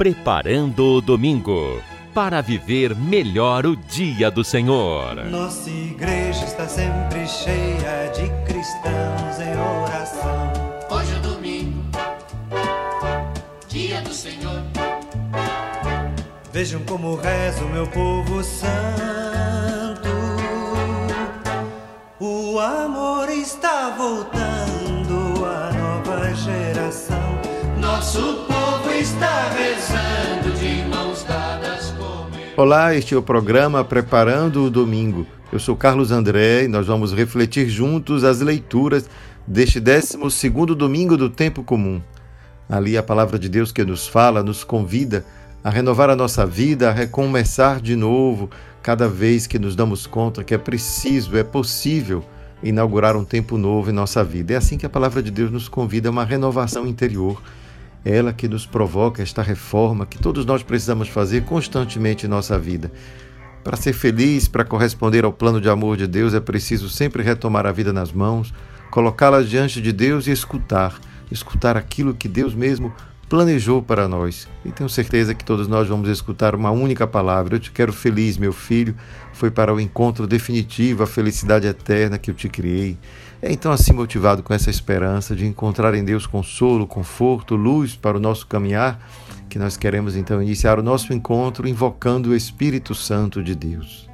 Preparando o Domingo para viver melhor o dia do Senhor. Nossa igreja está sempre cheia de cristãos em oração. Hoje é domingo, dia do Senhor. Vejam como reza o meu povo santo. O amor está voltando Nosso povo está rezando de mãos dadas com ele. Olá, este é o programa Preparando o Domingo. Eu sou Carlos André e nós vamos refletir juntos as leituras deste 12 domingo do tempo comum. Ali a palavra de Deus que nos fala, nos convida a renovar a nossa vida, a recomeçar de novo, cada vez que nos damos conta que é preciso, é possível inaugurar um tempo novo em nossa vida. É assim que a palavra de Deus nos convida a uma renovação interior. É ela que nos provoca esta reforma que todos nós precisamos fazer constantemente em nossa vida. Para ser feliz, para corresponder ao plano de amor de Deus, é preciso sempre retomar a vida nas mãos, colocá-la diante de Deus e escutar, escutar aquilo que Deus mesmo planejou para nós. E tenho certeza que todos nós vamos escutar uma única palavra: Eu te quero feliz, meu filho. Foi para o encontro definitivo, a felicidade eterna que eu te criei. É então assim motivado com essa esperança de encontrar em Deus consolo, conforto, luz para o nosso caminhar, que nós queremos então iniciar o nosso encontro invocando o Espírito Santo de Deus.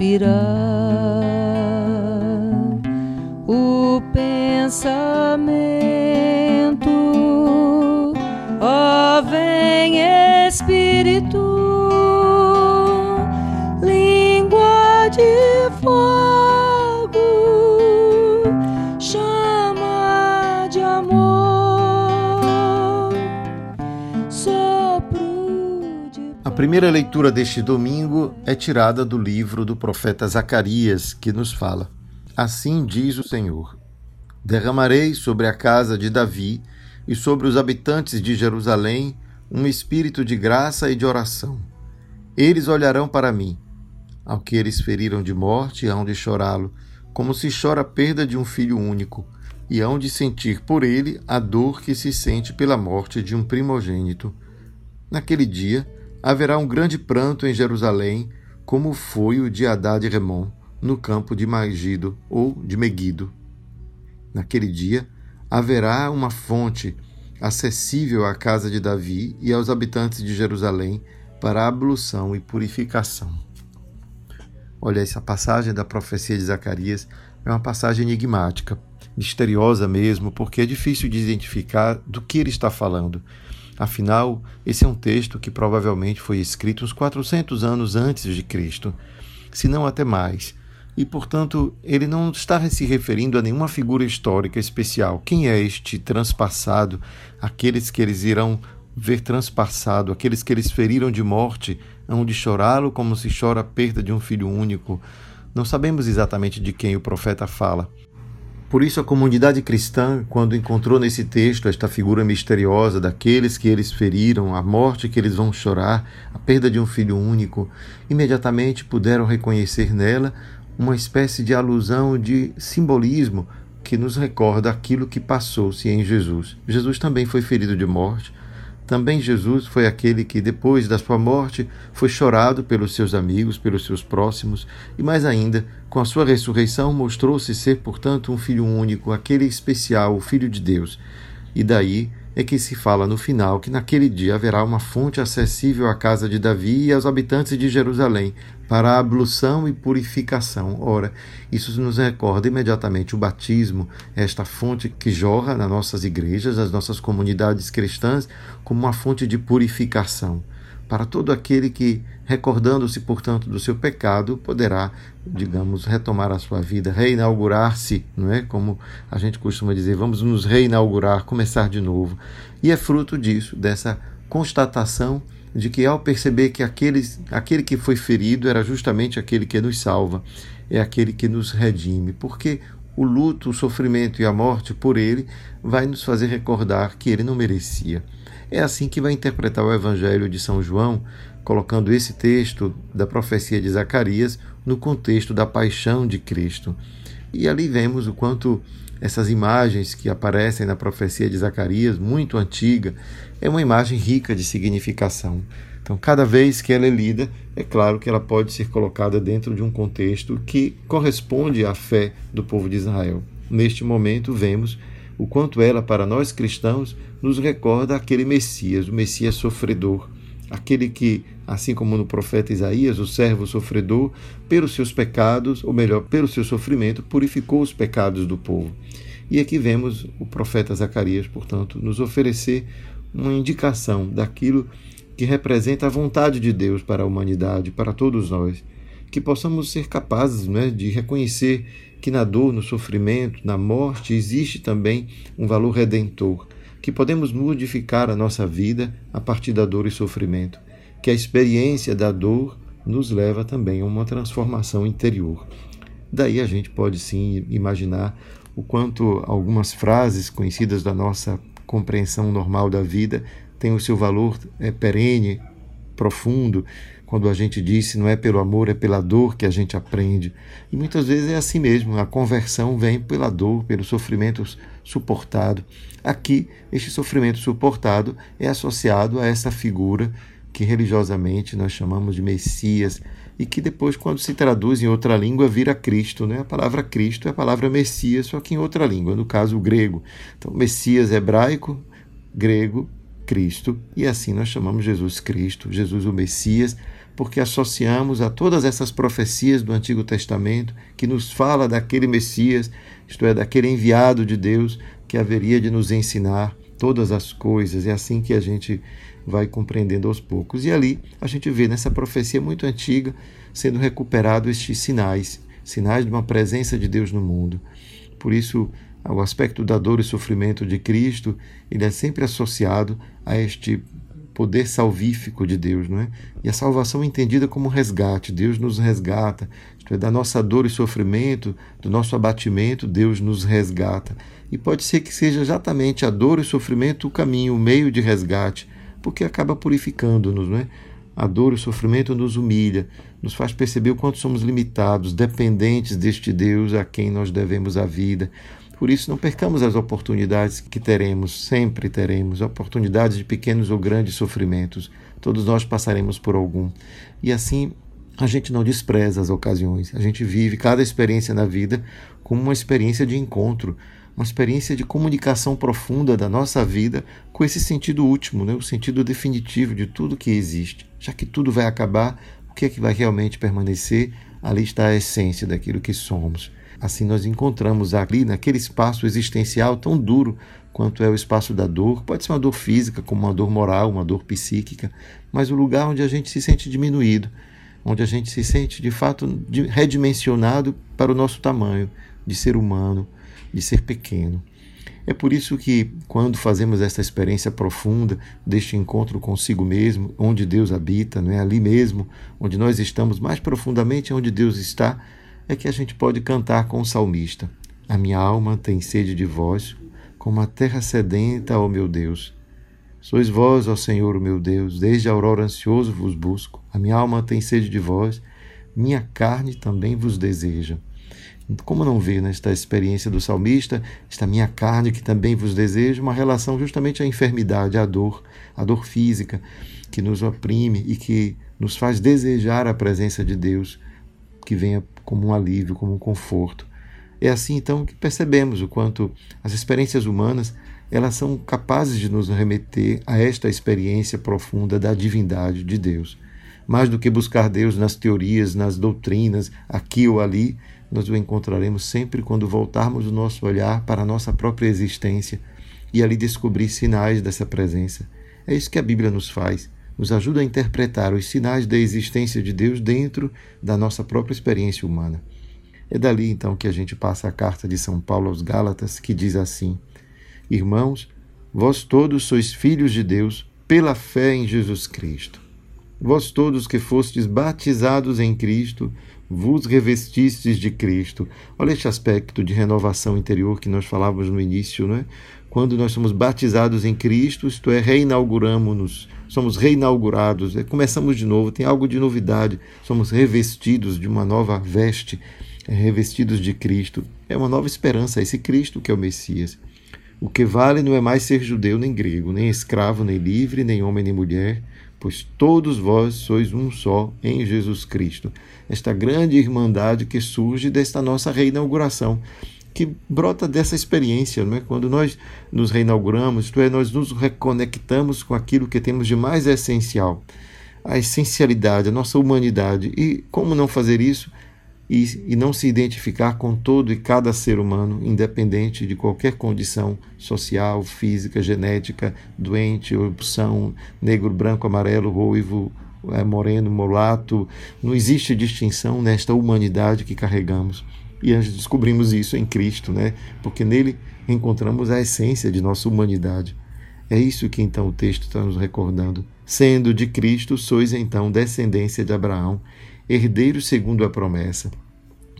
inspirar o pensamento. Primeira leitura deste domingo é tirada do livro do profeta Zacarias, que nos fala: Assim diz o Senhor: Derramarei sobre a casa de Davi e sobre os habitantes de Jerusalém um espírito de graça e de oração. Eles olharão para mim, ao que eles feriram de morte, hão de chorá-lo, como se chora a perda de um filho único, e hão de sentir por ele a dor que se sente pela morte de um primogênito. Naquele dia, haverá um grande pranto em Jerusalém, como foi o de Haddad Remon, no campo de Magido ou de Meguido. Naquele dia, haverá uma fonte acessível à casa de Davi e aos habitantes de Jerusalém para ablução e purificação. Olha, essa passagem da profecia de Zacarias é uma passagem enigmática, misteriosa mesmo, porque é difícil de identificar do que ele está falando. Afinal, esse é um texto que provavelmente foi escrito uns 400 anos antes de Cristo, se não até mais. E, portanto, ele não está se referindo a nenhuma figura histórica especial. Quem é este transpassado? Aqueles que eles irão ver transpassado, aqueles que eles feriram de morte, hão de chorá-lo como se chora a perda de um filho único. Não sabemos exatamente de quem o profeta fala. Por isso, a comunidade cristã, quando encontrou nesse texto esta figura misteriosa daqueles que eles feriram, a morte que eles vão chorar, a perda de um filho único, imediatamente puderam reconhecer nela uma espécie de alusão, de simbolismo que nos recorda aquilo que passou-se em Jesus. Jesus também foi ferido de morte, também Jesus foi aquele que, depois da sua morte, foi chorado pelos seus amigos, pelos seus próximos, e mais ainda, com a sua ressurreição, mostrou-se ser, portanto, um filho único, aquele especial, o Filho de Deus. E daí é que se fala no final que naquele dia haverá uma fonte acessível à casa de Davi e aos habitantes de Jerusalém para a ablução e purificação. Ora, isso nos recorda imediatamente o batismo, esta fonte que jorra nas nossas igrejas, nas nossas comunidades cristãs, como uma fonte de purificação para todo aquele que, recordando-se, portanto, do seu pecado, poderá, digamos, retomar a sua vida, reinaugurar-se, não é? Como a gente costuma dizer, vamos nos reinaugurar, começar de novo. E é fruto disso, dessa constatação de que ao perceber que aquele, aquele que foi ferido era justamente aquele que nos salva, é aquele que nos redime, porque o luto, o sofrimento e a morte por ele vai nos fazer recordar que ele não merecia. É assim que vai interpretar o Evangelho de São João, colocando esse texto da profecia de Zacarias no contexto da paixão de Cristo. E ali vemos o quanto essas imagens que aparecem na profecia de Zacarias, muito antiga, é uma imagem rica de significação. Então, cada vez que ela é lida, é claro que ela pode ser colocada dentro de um contexto que corresponde à fé do povo de Israel. Neste momento, vemos o quanto ela, para nós cristãos, nos recorda aquele Messias, o Messias sofredor, aquele que, assim como no profeta Isaías, o servo sofredor, pelos seus pecados, ou melhor, pelo seu sofrimento, purificou os pecados do povo. E aqui vemos o profeta Zacarias, portanto, nos oferecer uma indicação daquilo que representa a vontade de Deus para a humanidade, para todos nós. Que possamos ser capazes né, de reconhecer que na dor, no sofrimento, na morte, existe também um valor redentor que podemos modificar a nossa vida a partir da dor e sofrimento, que a experiência da dor nos leva também a uma transformação interior. Daí a gente pode sim imaginar o quanto algumas frases conhecidas da nossa compreensão normal da vida têm o seu valor é, perene, profundo, quando a gente diz não é pelo amor, é pela dor que a gente aprende. E muitas vezes é assim mesmo, a conversão vem pela dor, pelo sofrimento suportado. Aqui, este sofrimento suportado é associado a essa figura que religiosamente nós chamamos de Messias e que depois, quando se traduz em outra língua, vira Cristo. Né? A palavra Cristo é a palavra Messias, só que em outra língua, no caso o grego. Então, Messias hebraico, grego, Cristo, e assim nós chamamos Jesus Cristo, Jesus o Messias, porque associamos a todas essas profecias do Antigo Testamento que nos fala daquele Messias, isto é, daquele enviado de Deus que haveria de nos ensinar todas as coisas. É assim que a gente vai compreendendo aos poucos. E ali a gente vê nessa profecia muito antiga sendo recuperado estes sinais, sinais de uma presença de Deus no mundo. Por isso, o aspecto da dor e sofrimento de Cristo, ele é sempre associado a este poder salvífico de Deus, não é? E a salvação é entendida como resgate, Deus nos resgata, isto é, da nossa dor e sofrimento, do nosso abatimento, Deus nos resgata. E pode ser que seja exatamente a dor e o sofrimento o caminho, o meio de resgate, porque acaba purificando-nos, não é? A dor e o sofrimento nos humilha, nos faz perceber o quanto somos limitados, dependentes deste Deus a quem nós devemos a vida. Por isso, não percamos as oportunidades que teremos, sempre teremos, oportunidades de pequenos ou grandes sofrimentos. Todos nós passaremos por algum. E assim, a gente não despreza as ocasiões. A gente vive cada experiência na vida como uma experiência de encontro, uma experiência de comunicação profunda da nossa vida com esse sentido último, né? o sentido definitivo de tudo que existe. Já que tudo vai acabar, o que é que vai realmente permanecer? Ali está a essência daquilo que somos. Assim, nós encontramos ali, naquele espaço existencial tão duro quanto é o espaço da dor, pode ser uma dor física, como uma dor moral, uma dor psíquica, mas o lugar onde a gente se sente diminuído, onde a gente se sente de fato redimensionado para o nosso tamanho de ser humano, de ser pequeno. É por isso que, quando fazemos essa experiência profunda deste encontro consigo mesmo, onde Deus habita, não é ali mesmo, onde nós estamos mais profundamente, onde Deus está, é que a gente pode cantar com o salmista: A minha alma tem sede de vós, como a terra sedenta, ó meu Deus. Sois vós, ó Senhor, meu Deus, desde a aurora ansioso vos busco. A minha alma tem sede de vós, minha carne também vos deseja. Como não ver nesta experiência do salmista, esta minha carne que também vos deseja, uma relação justamente à enfermidade, à dor, à dor física que nos oprime e que nos faz desejar a presença de Deus, que venha como um alívio, como um conforto. É assim então que percebemos o quanto as experiências humanas elas são capazes de nos remeter a esta experiência profunda da divindade de Deus. Mais do que buscar Deus nas teorias, nas doutrinas, aqui ou ali, nós o encontraremos sempre quando voltarmos o nosso olhar para a nossa própria existência e ali descobrir sinais dessa presença. É isso que a Bíblia nos faz nos ajuda a interpretar os sinais da existência de Deus dentro da nossa própria experiência humana. É dali então que a gente passa a carta de São Paulo aos Gálatas, que diz assim: Irmãos, vós todos sois filhos de Deus pela fé em Jesus Cristo. Vós todos que fostes batizados em Cristo, vos revestistes de Cristo. Olha este aspecto de renovação interior que nós falávamos no início, não é? quando nós somos batizados em Cristo, isto é, reinauguramos-nos, somos reinaugurados, é, começamos de novo, tem algo de novidade, somos revestidos de uma nova veste, é, revestidos de Cristo. É uma nova esperança, esse Cristo que é o Messias. O que vale não é mais ser judeu nem grego, nem escravo, nem livre, nem homem nem mulher, pois todos vós sois um só em Jesus Cristo. Esta grande irmandade que surge desta nossa reinauguração, que brota dessa experiência, não é? Quando nós nos reinauguramos, isto é, nós nos reconectamos com aquilo que temos de mais essencial, a essencialidade, a nossa humanidade. E como não fazer isso? e, e não se identificar com todo e cada ser humano, independente de qualquer condição social, física, genética, doente, opção, negro, branco, amarelo, ruivo, é, moreno, mulato. Não existe distinção nesta humanidade que carregamos. E nós descobrimos isso em Cristo, né? porque nele encontramos a essência de nossa humanidade. É isso que então o texto está nos recordando. Sendo de Cristo, sois então descendência de Abraão herdeiros segundo a promessa.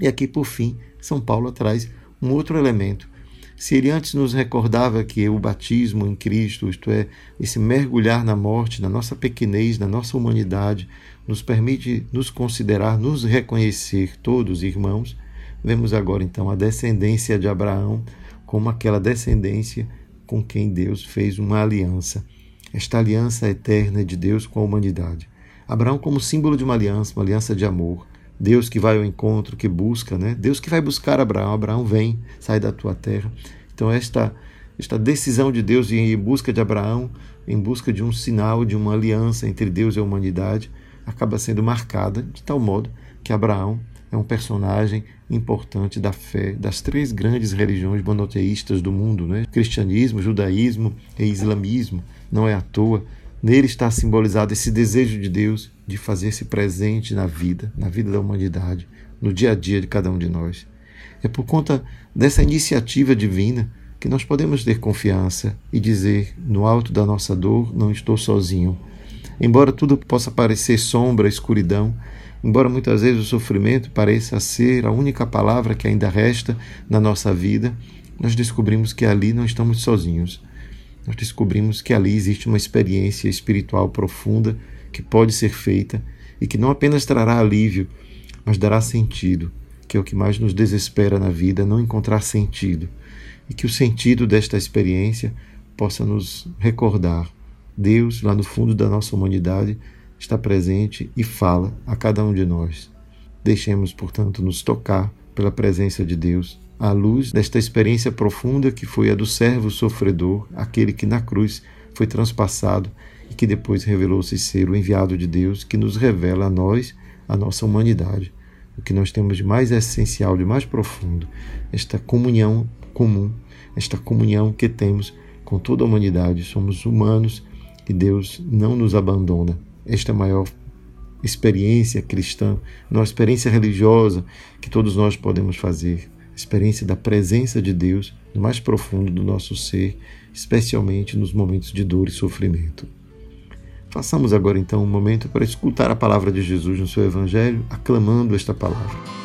E aqui, por fim, São Paulo traz um outro elemento. Se ele antes nos recordava que o batismo em Cristo, isto é, esse mergulhar na morte, na nossa pequenez, na nossa humanidade, nos permite nos considerar, nos reconhecer todos irmãos, vemos agora então a descendência de Abraão como aquela descendência com quem Deus fez uma aliança. Esta aliança eterna de Deus com a humanidade. Abraão como símbolo de uma aliança, uma aliança de amor. Deus que vai ao encontro, que busca, né? Deus que vai buscar Abraão. Abraão vem, sai da tua terra. Então esta esta decisão de Deus em busca de Abraão, em busca de um sinal, de uma aliança entre Deus e a humanidade, acaba sendo marcada de tal modo que Abraão é um personagem importante da fé das três grandes religiões monoteístas do mundo, né? Cristianismo, judaísmo e islamismo. Não é à toa Nele está simbolizado esse desejo de Deus de fazer-se presente na vida, na vida da humanidade, no dia a dia de cada um de nós. É por conta dessa iniciativa divina que nós podemos ter confiança e dizer, no alto da nossa dor, não estou sozinho. Embora tudo possa parecer sombra, escuridão, embora muitas vezes o sofrimento pareça ser a única palavra que ainda resta na nossa vida, nós descobrimos que ali não estamos sozinhos nós descobrimos que ali existe uma experiência espiritual profunda que pode ser feita e que não apenas trará alívio, mas dará sentido, que é o que mais nos desespera na vida, não encontrar sentido. E que o sentido desta experiência possa nos recordar: Deus, lá no fundo da nossa humanidade, está presente e fala a cada um de nós. Deixemos, portanto, nos tocar pela presença de Deus à luz desta experiência profunda que foi a do servo sofredor, aquele que na cruz foi transpassado e que depois revelou-se ser o enviado de Deus, que nos revela a nós, a nossa humanidade, o que nós temos de mais essencial, de mais profundo, esta comunhão comum, esta comunhão que temos com toda a humanidade. Somos humanos e Deus não nos abandona. Esta maior experiência cristã, uma experiência religiosa que todos nós podemos fazer experiência da presença de Deus no mais profundo do nosso ser, especialmente nos momentos de dor e sofrimento. Façamos agora então um momento para escutar a palavra de Jesus no seu Evangelho, aclamando esta palavra.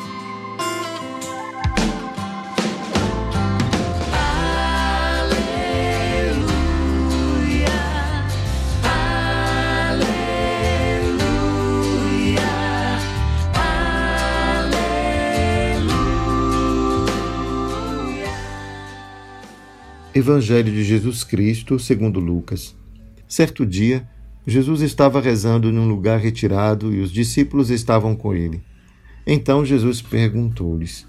Evangelho de Jesus Cristo, segundo Lucas. Certo dia, Jesus estava rezando num lugar retirado e os discípulos estavam com ele. Então Jesus perguntou-lhes: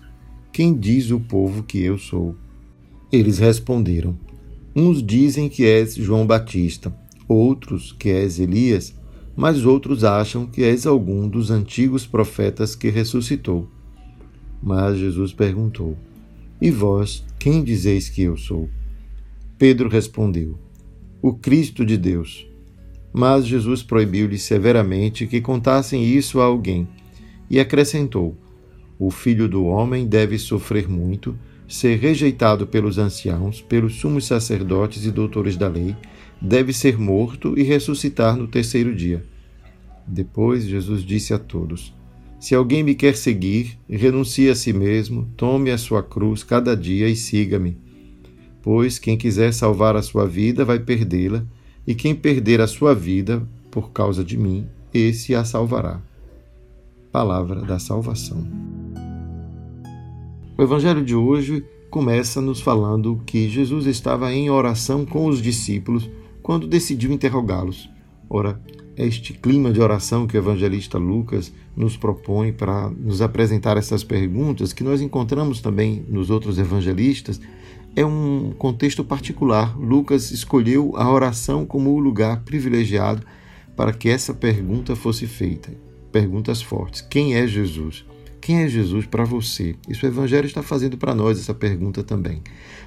Quem diz o povo que eu sou? Eles responderam: Uns dizem que és João Batista, outros que és Elias, mas outros acham que és algum dos antigos profetas que ressuscitou. Mas Jesus perguntou: E vós, quem dizeis que eu sou? Pedro respondeu: O Cristo de Deus. Mas Jesus proibiu-lhes severamente que contassem isso a alguém e acrescentou: O filho do homem deve sofrer muito, ser rejeitado pelos anciãos, pelos sumos sacerdotes e doutores da lei, deve ser morto e ressuscitar no terceiro dia. Depois Jesus disse a todos: Se alguém me quer seguir, renuncie a si mesmo, tome a sua cruz cada dia e siga-me Pois quem quiser salvar a sua vida vai perdê-la, e quem perder a sua vida por causa de mim, esse a salvará. Palavra da salvação. O evangelho de hoje começa nos falando que Jesus estava em oração com os discípulos quando decidiu interrogá-los. Ora, este clima de oração que o evangelista Lucas nos propõe para nos apresentar essas perguntas, que nós encontramos também nos outros evangelistas, é um contexto particular. Lucas escolheu a oração como o lugar privilegiado para que essa pergunta fosse feita. Perguntas fortes: quem é Jesus? Quem é Jesus para você? Isso o Evangelho está fazendo para nós essa pergunta também.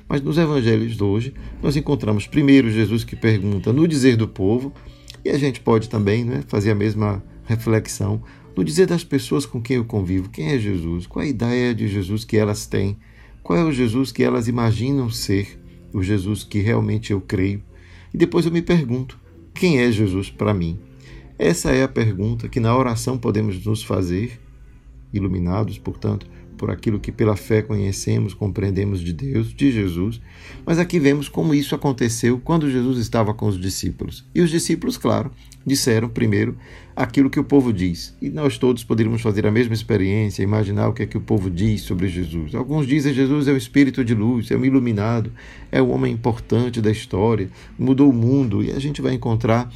Mas nos Evangelhos de hoje, nós encontramos primeiro Jesus que pergunta no dizer do povo, e a gente pode também né, fazer a mesma reflexão no dizer das pessoas com quem eu convivo. Quem é Jesus? Qual a ideia de Jesus que elas têm? Qual é o Jesus que elas imaginam ser? O Jesus que realmente eu creio? E depois eu me pergunto: quem é Jesus para mim? Essa é a pergunta que na oração podemos nos fazer iluminados, portanto, por aquilo que pela fé conhecemos, compreendemos de Deus, de Jesus. Mas aqui vemos como isso aconteceu quando Jesus estava com os discípulos. E os discípulos, claro, disseram primeiro aquilo que o povo diz. E nós todos poderíamos fazer a mesma experiência, imaginar o que é que o povo diz sobre Jesus. Alguns dizem Jesus é o espírito de luz, é o iluminado, é o homem importante da história, mudou o mundo. E a gente vai encontrar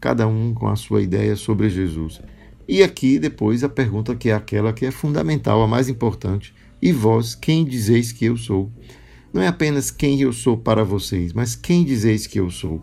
cada um com a sua ideia sobre Jesus. E aqui depois a pergunta que é aquela que é fundamental, a mais importante. E vós, quem dizeis que eu sou? Não é apenas quem eu sou para vocês, mas quem dizeis que eu sou?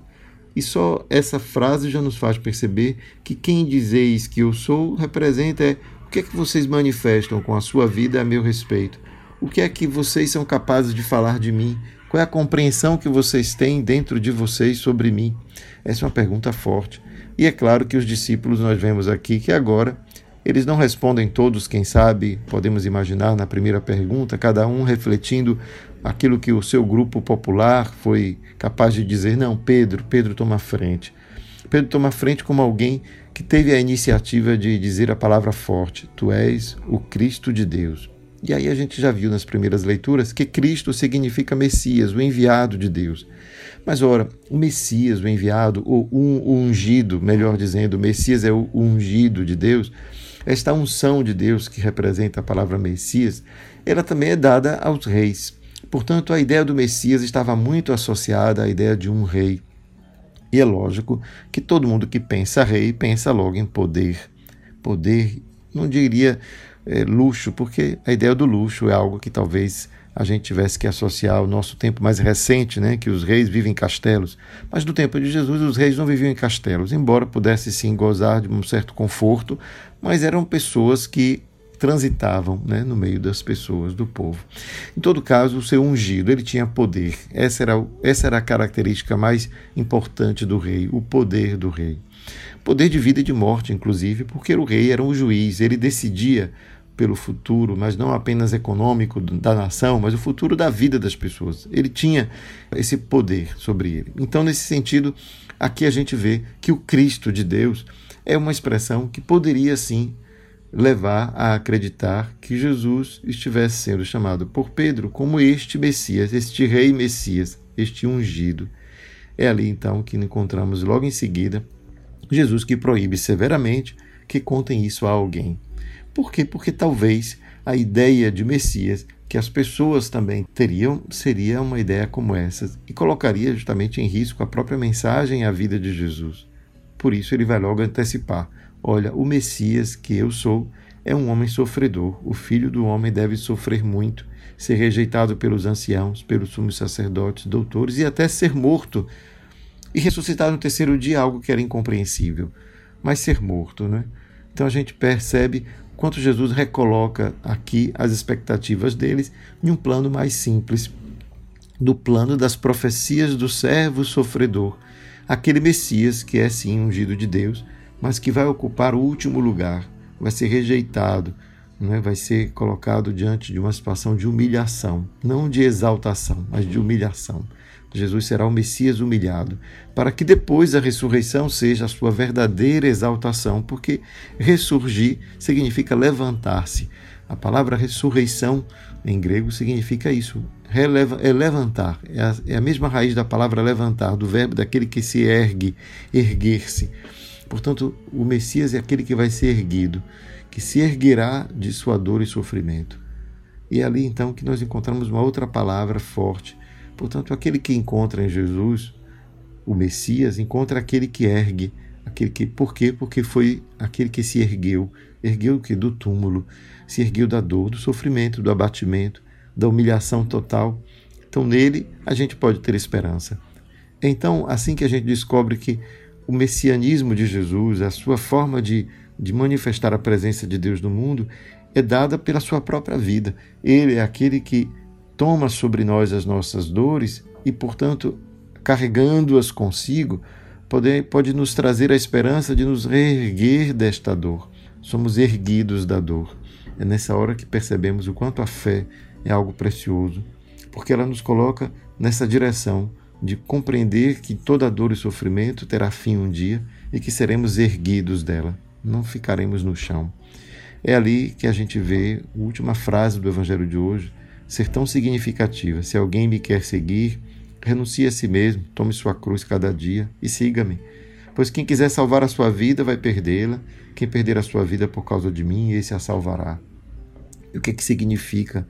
E só essa frase já nos faz perceber que quem dizeis que eu sou representa é o que é que vocês manifestam com a sua vida a meu respeito? O que é que vocês são capazes de falar de mim? Qual é a compreensão que vocês têm dentro de vocês sobre mim? Essa é uma pergunta forte. E é claro que os discípulos, nós vemos aqui que agora eles não respondem todos, quem sabe, podemos imaginar na primeira pergunta, cada um refletindo aquilo que o seu grupo popular foi capaz de dizer: não, Pedro, Pedro toma frente. Pedro toma frente como alguém que teve a iniciativa de dizer a palavra forte: Tu és o Cristo de Deus. E aí a gente já viu nas primeiras leituras que Cristo significa Messias, o enviado de Deus. Mas ora, o Messias, o enviado, ou o ungido, melhor dizendo, o Messias é o ungido de Deus, esta unção de Deus que representa a palavra Messias, ela também é dada aos reis. Portanto, a ideia do Messias estava muito associada à ideia de um rei. E é lógico que todo mundo que pensa rei pensa logo em poder. Poder, não diria é, luxo, porque a ideia do luxo é algo que talvez a gente tivesse que associar ao nosso tempo mais recente, né, que os reis vivem em castelos. Mas no tempo de Jesus, os reis não viviam em castelos, embora pudessem sim gozar de um certo conforto, mas eram pessoas que transitavam né, no meio das pessoas, do povo. Em todo caso, o seu ungido, ele tinha poder. Essa era, essa era a característica mais importante do rei, o poder do rei. Poder de vida e de morte, inclusive, porque o rei era um juiz, ele decidia pelo futuro, mas não apenas econômico da nação, mas o futuro da vida das pessoas. Ele tinha esse poder sobre ele. Então, nesse sentido, aqui a gente vê que o Cristo de Deus é uma expressão que poderia sim levar a acreditar que Jesus estivesse sendo chamado por Pedro como este Messias, este Rei Messias, este ungido. É ali então que encontramos logo em seguida Jesus que proíbe severamente que contem isso a alguém. Por quê? Porque talvez a ideia de Messias que as pessoas também teriam seria uma ideia como essa e colocaria justamente em risco a própria mensagem e a vida de Jesus. Por isso ele vai logo antecipar: olha, o Messias que eu sou é um homem sofredor. O filho do homem deve sofrer muito, ser rejeitado pelos anciãos, pelos sumos sacerdotes, doutores e até ser morto e ressuscitar no terceiro dia, algo que era incompreensível. Mas ser morto, né? Então a gente percebe quanto Jesus recoloca aqui as expectativas deles em um plano mais simples, do plano das profecias do servo sofredor, aquele Messias que é sim ungido de Deus, mas que vai ocupar o último lugar, vai ser rejeitado, né? vai ser colocado diante de uma situação de humilhação, não de exaltação, mas de humilhação. Jesus será o Messias humilhado, para que depois da ressurreição seja a sua verdadeira exaltação, porque ressurgir significa levantar-se. A palavra ressurreição em grego significa isso, releva, é levantar. É a, é a mesma raiz da palavra levantar, do verbo daquele que se ergue, erguer-se. Portanto, o Messias é aquele que vai ser erguido, que se erguerá de sua dor e sofrimento. E é ali então que nós encontramos uma outra palavra forte. Portanto, aquele que encontra em Jesus, o Messias, encontra aquele que ergue, aquele que por quê? Porque foi aquele que se ergueu, ergueu que do túmulo, se ergueu da dor, do sofrimento, do abatimento, da humilhação total. Então, nele a gente pode ter esperança. Então, assim que a gente descobre que o messianismo de Jesus, a sua forma de, de manifestar a presença de Deus no mundo, é dada pela sua própria vida. Ele é aquele que toma sobre nós as nossas dores e, portanto, carregando-as consigo, pode, pode nos trazer a esperança de nos reerguer desta dor. Somos erguidos da dor. É nessa hora que percebemos o quanto a fé é algo precioso, porque ela nos coloca nessa direção de compreender que toda dor e sofrimento terá fim um dia e que seremos erguidos dela, não ficaremos no chão. É ali que a gente vê a última frase do Evangelho de hoje ser tão significativa. Se alguém me quer seguir, renuncie a si mesmo, tome sua cruz cada dia e siga-me. Pois quem quiser salvar a sua vida vai perdê-la, quem perder a sua vida por causa de mim, esse a salvará. E o que, que significa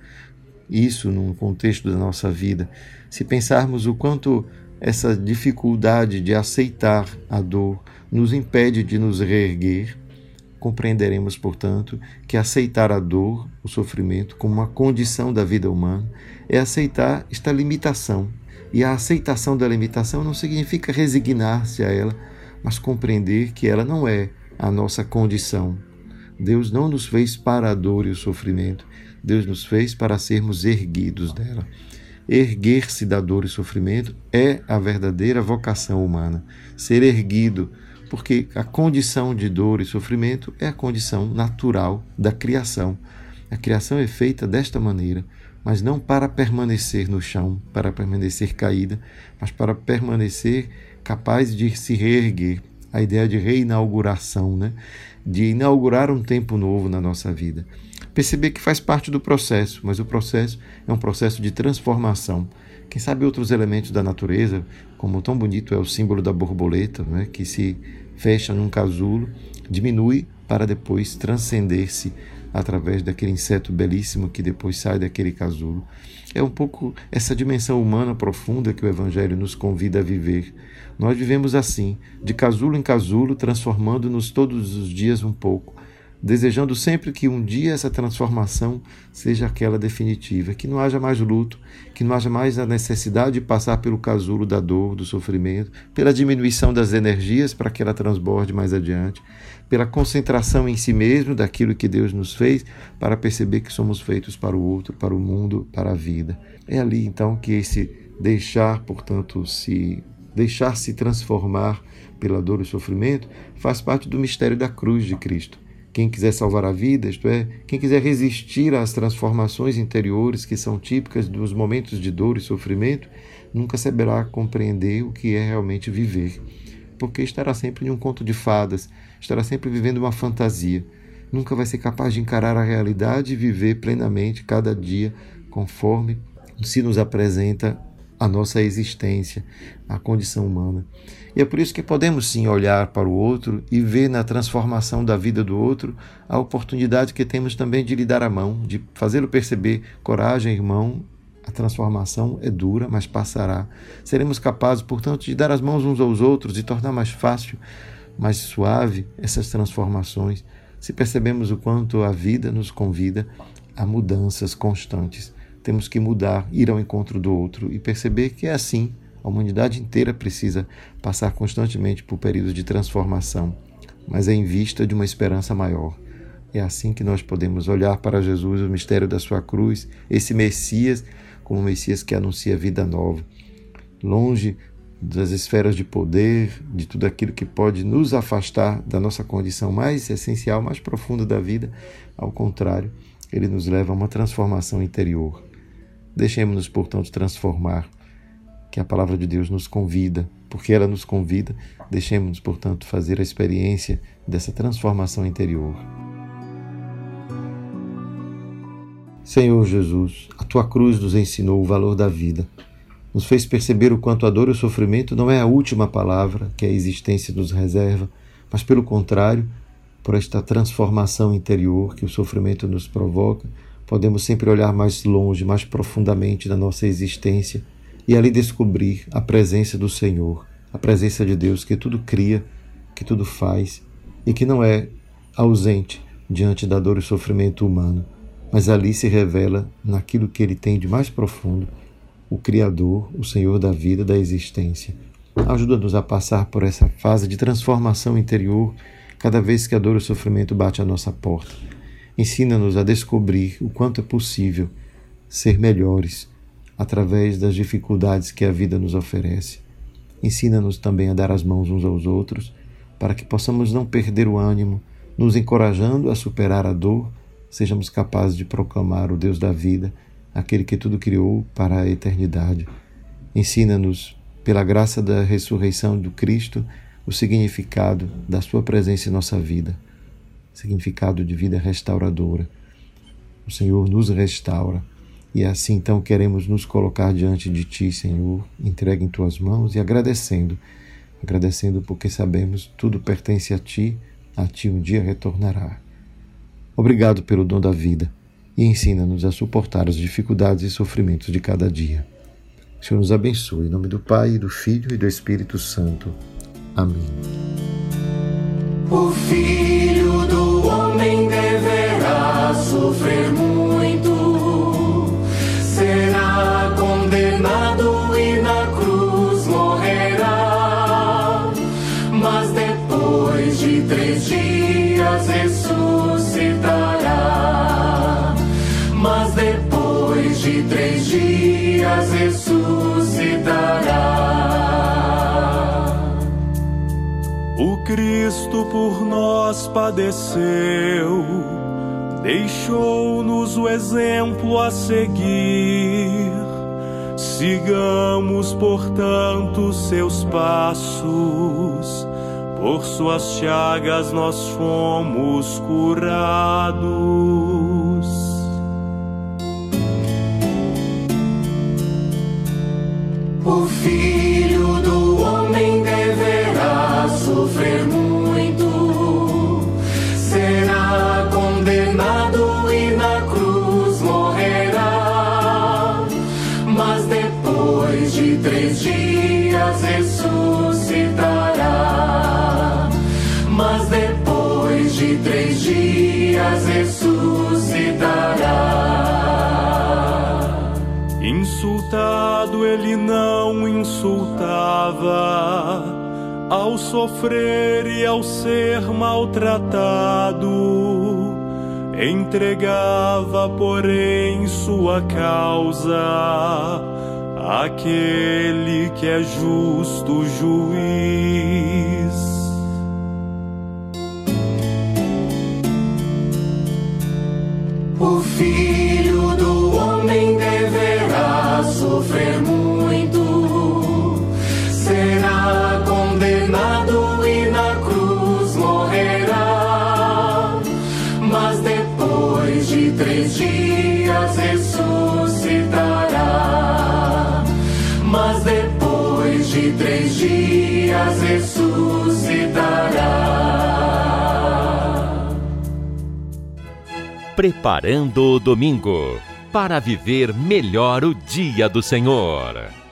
isso no contexto da nossa vida? Se pensarmos o quanto essa dificuldade de aceitar a dor nos impede de nos reerguer, compreenderemos, portanto, que aceitar a dor, o sofrimento, como uma condição da vida humana, é aceitar esta limitação. E a aceitação da limitação não significa resignar-se a ela, mas compreender que ela não é a nossa condição. Deus não nos fez para a dor e o sofrimento, Deus nos fez para sermos erguidos dela. Erguer-se da dor e sofrimento é a verdadeira vocação humana. Ser erguido porque a condição de dor e sofrimento é a condição natural da criação. A criação é feita desta maneira, mas não para permanecer no chão, para permanecer caída, mas para permanecer capaz de se reerguer. A ideia de reinauguração, né? de inaugurar um tempo novo na nossa vida. Perceber que faz parte do processo, mas o processo é um processo de transformação. Quem sabe outros elementos da natureza, como tão bonito é o símbolo da borboleta, né, que se fecha num casulo, diminui para depois transcender-se através daquele inseto belíssimo que depois sai daquele casulo. É um pouco essa dimensão humana profunda que o Evangelho nos convida a viver. Nós vivemos assim, de casulo em casulo, transformando-nos todos os dias um pouco, desejando sempre que um dia essa transformação seja aquela definitiva, que não haja mais luto, que não haja mais a necessidade de passar pelo casulo da dor, do sofrimento, pela diminuição das energias para que ela transborde mais adiante, pela concentração em si mesmo daquilo que Deus nos fez, para perceber que somos feitos para o outro, para o mundo, para a vida. É ali então que esse deixar, portanto, se deixar se transformar pela dor e sofrimento faz parte do mistério da cruz de Cristo. Quem quiser salvar a vida, isto é, quem quiser resistir às transformações interiores que são típicas dos momentos de dor e sofrimento, nunca saberá compreender o que é realmente viver, porque estará sempre em um conto de fadas, estará sempre vivendo uma fantasia. Nunca vai ser capaz de encarar a realidade e viver plenamente cada dia conforme se nos apresenta a nossa existência, a condição humana. E é por isso que podemos sim olhar para o outro e ver na transformação da vida do outro a oportunidade que temos também de lhe dar a mão, de fazê-lo perceber: coragem, irmão, a transformação é dura, mas passará. Seremos capazes, portanto, de dar as mãos uns aos outros e tornar mais fácil, mais suave essas transformações, se percebemos o quanto a vida nos convida a mudanças constantes temos que mudar, ir ao encontro do outro e perceber que é assim. A humanidade inteira precisa passar constantemente por períodos de transformação, mas é em vista de uma esperança maior. É assim que nós podemos olhar para Jesus, o mistério da sua cruz, esse Messias, como um Messias que anuncia vida nova, longe das esferas de poder, de tudo aquilo que pode nos afastar da nossa condição mais essencial, mais profunda da vida. Ao contrário, ele nos leva a uma transformação interior. Deixemos-nos, portanto, transformar, que a palavra de Deus nos convida, porque ela nos convida, deixemos-nos, portanto, fazer a experiência dessa transformação interior. Senhor Jesus, a tua cruz nos ensinou o valor da vida, nos fez perceber o quanto a dor e o sofrimento não é a última palavra que a existência nos reserva, mas pelo contrário, por esta transformação interior que o sofrimento nos provoca, podemos sempre olhar mais longe, mais profundamente na nossa existência e ali descobrir a presença do Senhor, a presença de Deus que tudo cria, que tudo faz e que não é ausente diante da dor e sofrimento humano, mas ali se revela naquilo que ele tem de mais profundo, o Criador, o Senhor da vida, da existência. Ajuda-nos a passar por essa fase de transformação interior cada vez que a dor e o sofrimento bate à nossa porta. Ensina-nos a descobrir o quanto é possível ser melhores através das dificuldades que a vida nos oferece. Ensina-nos também a dar as mãos uns aos outros, para que possamos não perder o ânimo, nos encorajando a superar a dor, sejamos capazes de proclamar o Deus da vida, aquele que tudo criou para a eternidade. Ensina-nos, pela graça da ressurreição do Cristo, o significado da Sua presença em nossa vida, significado de vida restauradora. O Senhor nos restaura e assim então queremos nos colocar diante de Ti, Senhor, entregue em Tuas mãos e agradecendo, agradecendo porque sabemos tudo pertence a Ti, a Ti um dia retornará. Obrigado pelo dom da vida e ensina-nos a suportar as dificuldades e sofrimentos de cada dia. O Senhor nos abençoe. Em nome do Pai, do Filho e do Espírito Santo. Amém. Por nós padeceu, deixou-nos o exemplo a seguir. Sigamos, portanto, seus passos, por suas chagas nós fomos curados. O filho insultava, ao sofrer e ao ser maltratado, entregava, porém, sua causa àquele que é justo juiz. O filho do homem deverá sofrer muito, Preparando o domingo para viver melhor o dia do Senhor.